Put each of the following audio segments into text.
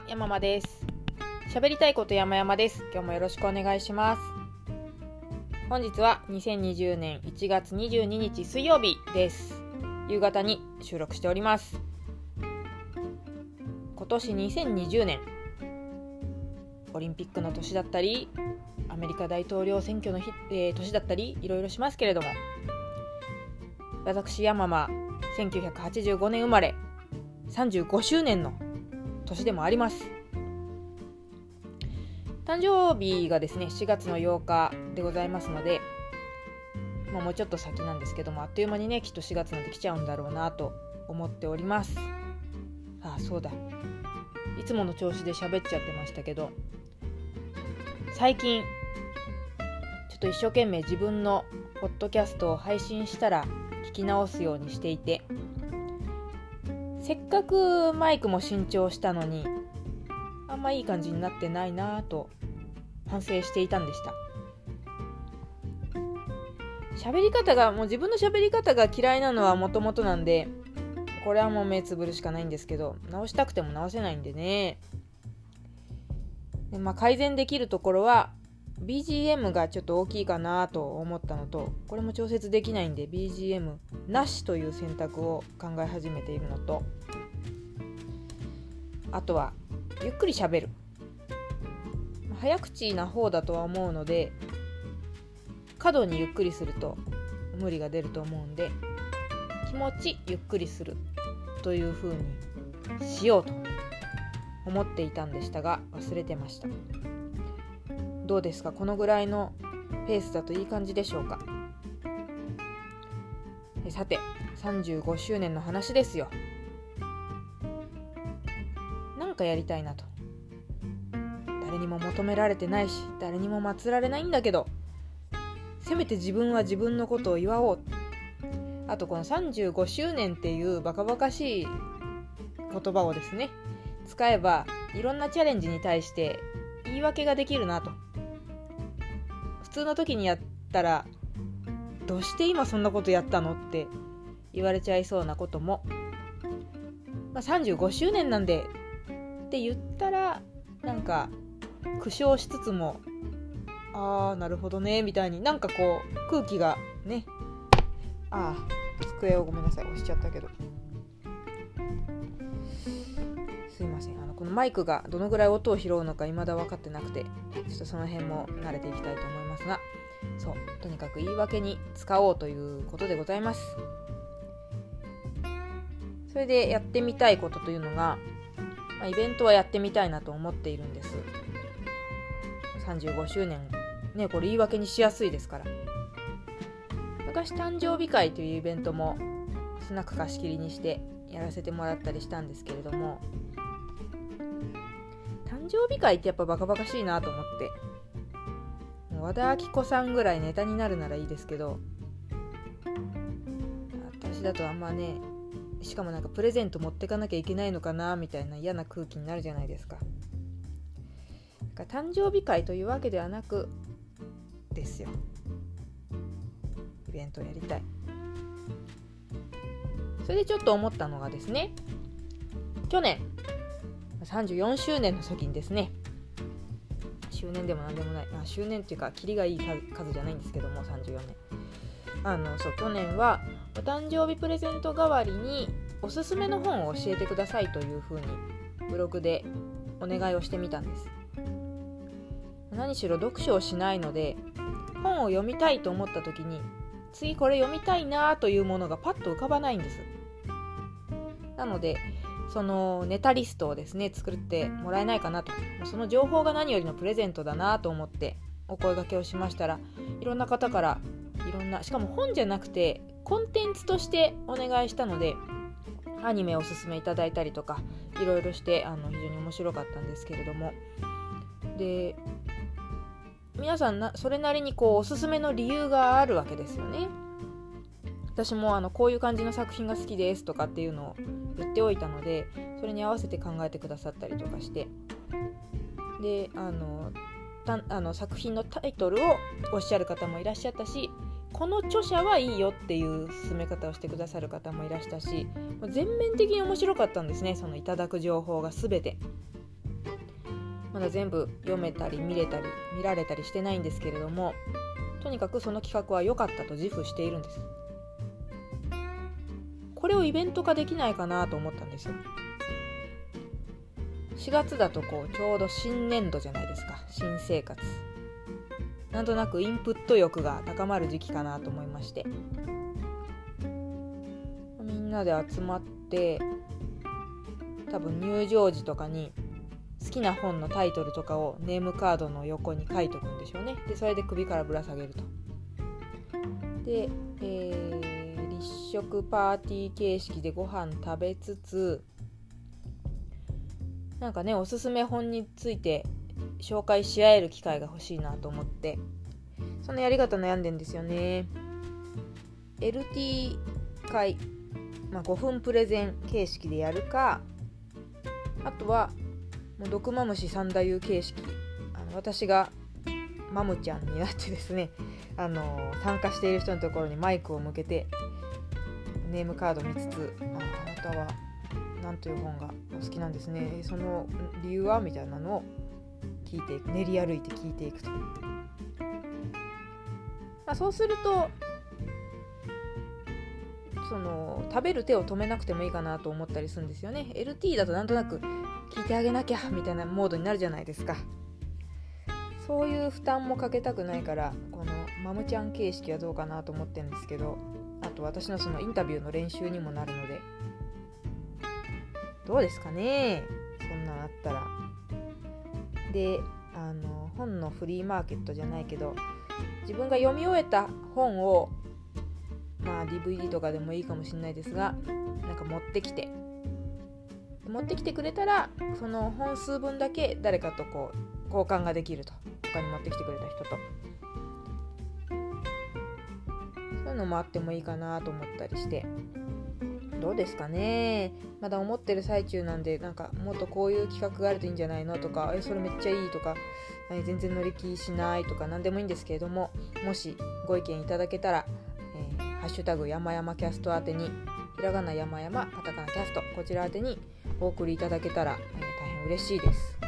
は、山間です。喋りたいこと山々です。今日もよろしくお願いします。本日は2020年1月22日水曜日です。夕方に収録しております。今年2020年、オリンピックの年だったり、アメリカ大統領選挙の日、えー年だったり、いろいろしますけれども、私山間、1985年生まれ、35周年の年でもあります。誕生日がですね4月の8日でございますので、まあ、もうちょっと先なんですけどもあっという間にねきっと4月なんて来ちゃうんだろうなと思っております。ああそうだ。いつもの調子で喋っちゃってましたけど最近ちょっと一生懸命自分のポッドキャストを配信したら聞き直すようにしていてせっかくマイクも新調したのにあんまいい感じになってないなぁと反省していたんでした。喋り方がもう自分の喋り方が嫌いなのはもともとなんでこれはもう目つぶるしかないんですけど直したくても直せないんでね。で、まあ、改善できるところは BGM がちょっと大きいかなと思ったのとこれも調節できないんで BGM なしという選択を考え始めているのとあとはゆっくりしゃべる。早口な方だとは思うので過度にゆっくりすると無理が出ると思うんで気持ちゆっくりするという風にしようと思っていたんでしたが忘れてました。どうですか？このぐらいのペースだといい感じでしょうか？さて35周年の話ですよ。なんかやりたいなと。誰にも求められてないし誰にも祀られないんだけどせめて自分は自分のことを祝おう。あとこの35周年っていうバカバカしい言葉をですね使えばいろんなチャレンジに対して言い訳ができるなと。普通の時にやったらどうして今そんなことやったのって言われちゃいそうなことも、まあ、35周年なんでって言ったらなんか苦笑しつつもああなるほどねみたいになんかこう空気がねああ机をごめんなさい押しちゃったけど。すいませんあのこのマイクがどのぐらい音を拾うのか未だ分かってなくてちょっとその辺も慣れていきたいと思います。そうとにかく言い訳に使おうということでございます。それでやってみたいことというのが、まあ、イベントはやってみたいなと思っているんです。35周年。ねこれ言い訳にしやすいですから。昔誕生日会というイベントもスナック貸し切りにしてやらせてもらったりしたんですけれども誕生日会ってやっぱバカバカしいなと思って。もう和田アキ子さんぐらいネタになるならいいですけど私だとあんまねしかもなんかプレゼント持ってかなきゃいけないのかなみたいな嫌な空気になるじゃないですか。か誕生日会というわけではなくですよ。イベントをやりたい。それでちょっと思ったのがですね去年34周年の時にですね周年でも何でもない。あ周年っていうかキリがいい数じゃないんですけども34年。あのそう去年はお誕生日プレゼント代わりにおすすめの本を教えてくださいというふうにブログでお願いをしてみたんです。何しろ読書をしないので本を読みたいと思った時に次これ読みたいなというものがパッと浮かばないんです。なのでそのネタリストをですね作ってもらえないかなと。その情報が何よりのプレゼントだなと思ってお声がけをしましたらいろんな方からいろんなしかも本じゃなくてコンテンツとしてお願いしたのでアニメをおすすめいただいたりとかいろいろしてあの非常に面白かったんですけれども。で皆さんなそれなりにこうおすすめの理由があるわけですよね。私もあのこういう感じの作品が好きですとかっていうのを言っておいたのでそれに合わせて考えてくださったりとかして。であのたあの作品のタイトルをおっしゃる方もいらっしゃったしこの著者はいいよっていう進め方をしてくださる方もいらしたし全面的に面白かったんですねそのいただく情報が全て。まだ全部読めたり見れたり見られたりしてないんですけれどもとにかくその企画は良かったと自負しているんです。これをイベント化できないかなと思ったんですよ。4月だとこうちょうど新年度じゃないですか。新生活。なんとなくインプット欲が高まる時期かなと思いまして。みんなで集まって多分入場時とかに好きな本のタイトルとかをネームカードの横に書いとくんでしょうね。でそれで首からぶら下げると。で、えー、食パーティー形式でご飯食べつつなんかねおすすめ本について紹介し合える機会が欲しいなと思ってそのやり方悩んでんですよね。LT 会、まあ、5分プレゼン形式でやるかあとはもう毒マムシ三太夫形式あの私がマムちゃんになってですねあの参加している人のところにマイクを向けてネームカード見つつあなたは何という本がお好きなんですね。その理由はみたいなのを聞いていく練り歩いて聞いていくと、まあ、そうするとその食べる手を止めなくてもいいかなと思ったりするんですよね。LT だとなんとなく聞いてあげなきゃみたいなモードになるじゃないですか。そういう負担もかけたくないからこのマムちゃん形式はどうかなと思ってるんですけど。あと私のそのインタビューの練習にもなるので。どうですかね？そんなんあったら。であの本のフリーマーケットじゃないけど自分が読み終えた本をまあ DVD とかでもいいかもしれないですがなんか持ってきて。持ってきてくれたらその本数分だけ誰かとこう交換ができると。他に持ってきてくれた人と。ういうのもあってもいいかなと思ったりしてどうですかねまだ思ってる最中なんでなんかもっとこういう企画があるといいんじゃないのとかえそれめっちゃいいとか全然乗り気しないとか何でもいいんですけれどももしご意見いただけたら「えー、ハッシュタグ山々キャスト」宛てにひらがな山々カタカナキャストこちら宛てにお送りいただけたら、えー、大変嬉しいです。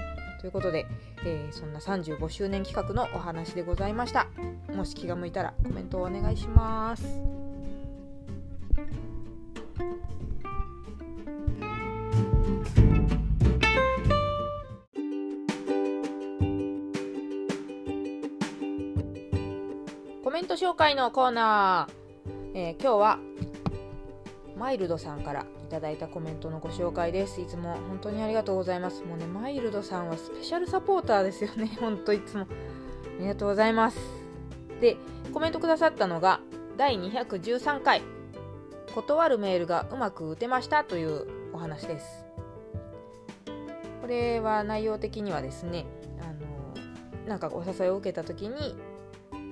ということで、えー、そんな35周年企画のお話でございました。もし気が向いたらコメントをお願いします。コメント紹介のコーナー、えー、今日はマイルドさんからただいたコメントのご紹介です。いつも本当にありがとうございます。もうね、マイルドさんはスペシャルサポーターですよね。ほんといつも。ありがとうございます。で、コメントくださったのが、第213回、断るメールがうまく打てましたというお話です。これは内容的にはですね、あの、なんかお誘いを受けた時に、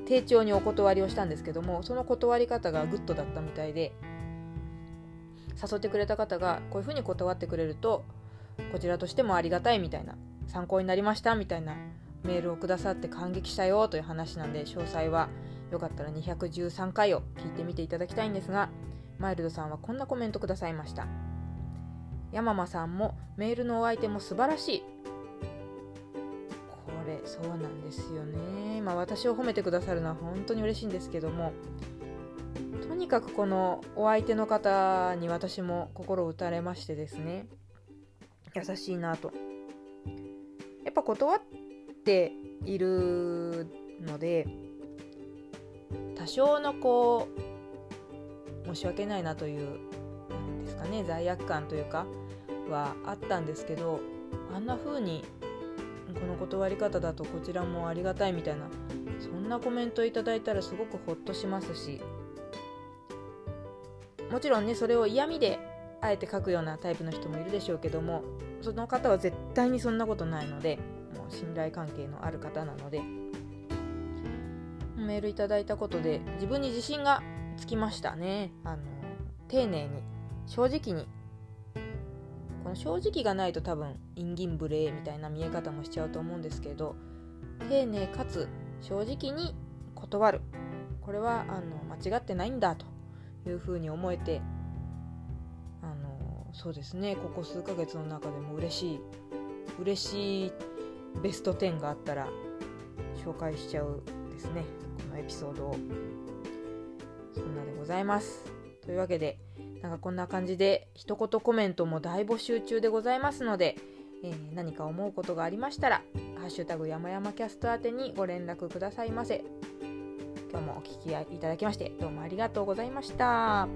丁重にお断りをしたんですけども、その断り方がグッドだったみたいで、誘ってくれた方がこういうふうに断ってくれるとこちらとしてもありがたいみたいな参考になりましたみたいなメールをくださって感激したよという話なんで詳細はよかったら213回を聞いてみていただきたいんですがマイルドさんはこんなコメントくださいました。山間さんもメールのお相手も素晴らしい。これそうなんですよね。まあ私を褒めてくださるのは本当に嬉しいんですけどもとにかくこのお相手の方に私も心打たれましてですね。優しいなと。やっぱ断っているので多少のこう申し訳ないなというなんですかね罪悪感というかはあったんですけどあんな風にこの断り方だとこちらもありがたいみたいなそんなコメントいただいたらすごくほっとしますしもちろんねそれを嫌味であえて書くようなタイプの人もいるでしょうけどもその方は絶対にそんなことないのでもう信頼関係のある方なのでメールいただいたことで自分に自信がつきましたね。あの丁寧に正直に。この正直がないと多分陰銀無礼みたいな見え方もしちゃうと思うんですけど丁寧かつ正直に断る。これはあの間違ってないんだと。いうふうに思えてあのそうですねここ数ヶ月の中でも嬉しい嬉しいベスト10があったら紹介しちゃうですねこのエピソードを。そんなでございます。というわけでなんかこんな感じで一言コメントも大募集中でございますので、えー、何か思うことがありましたら「ハッシュタグ山々キャスト宛てにご連絡くださいませ。今日もお聴きいただきましてどうもありがとうございました。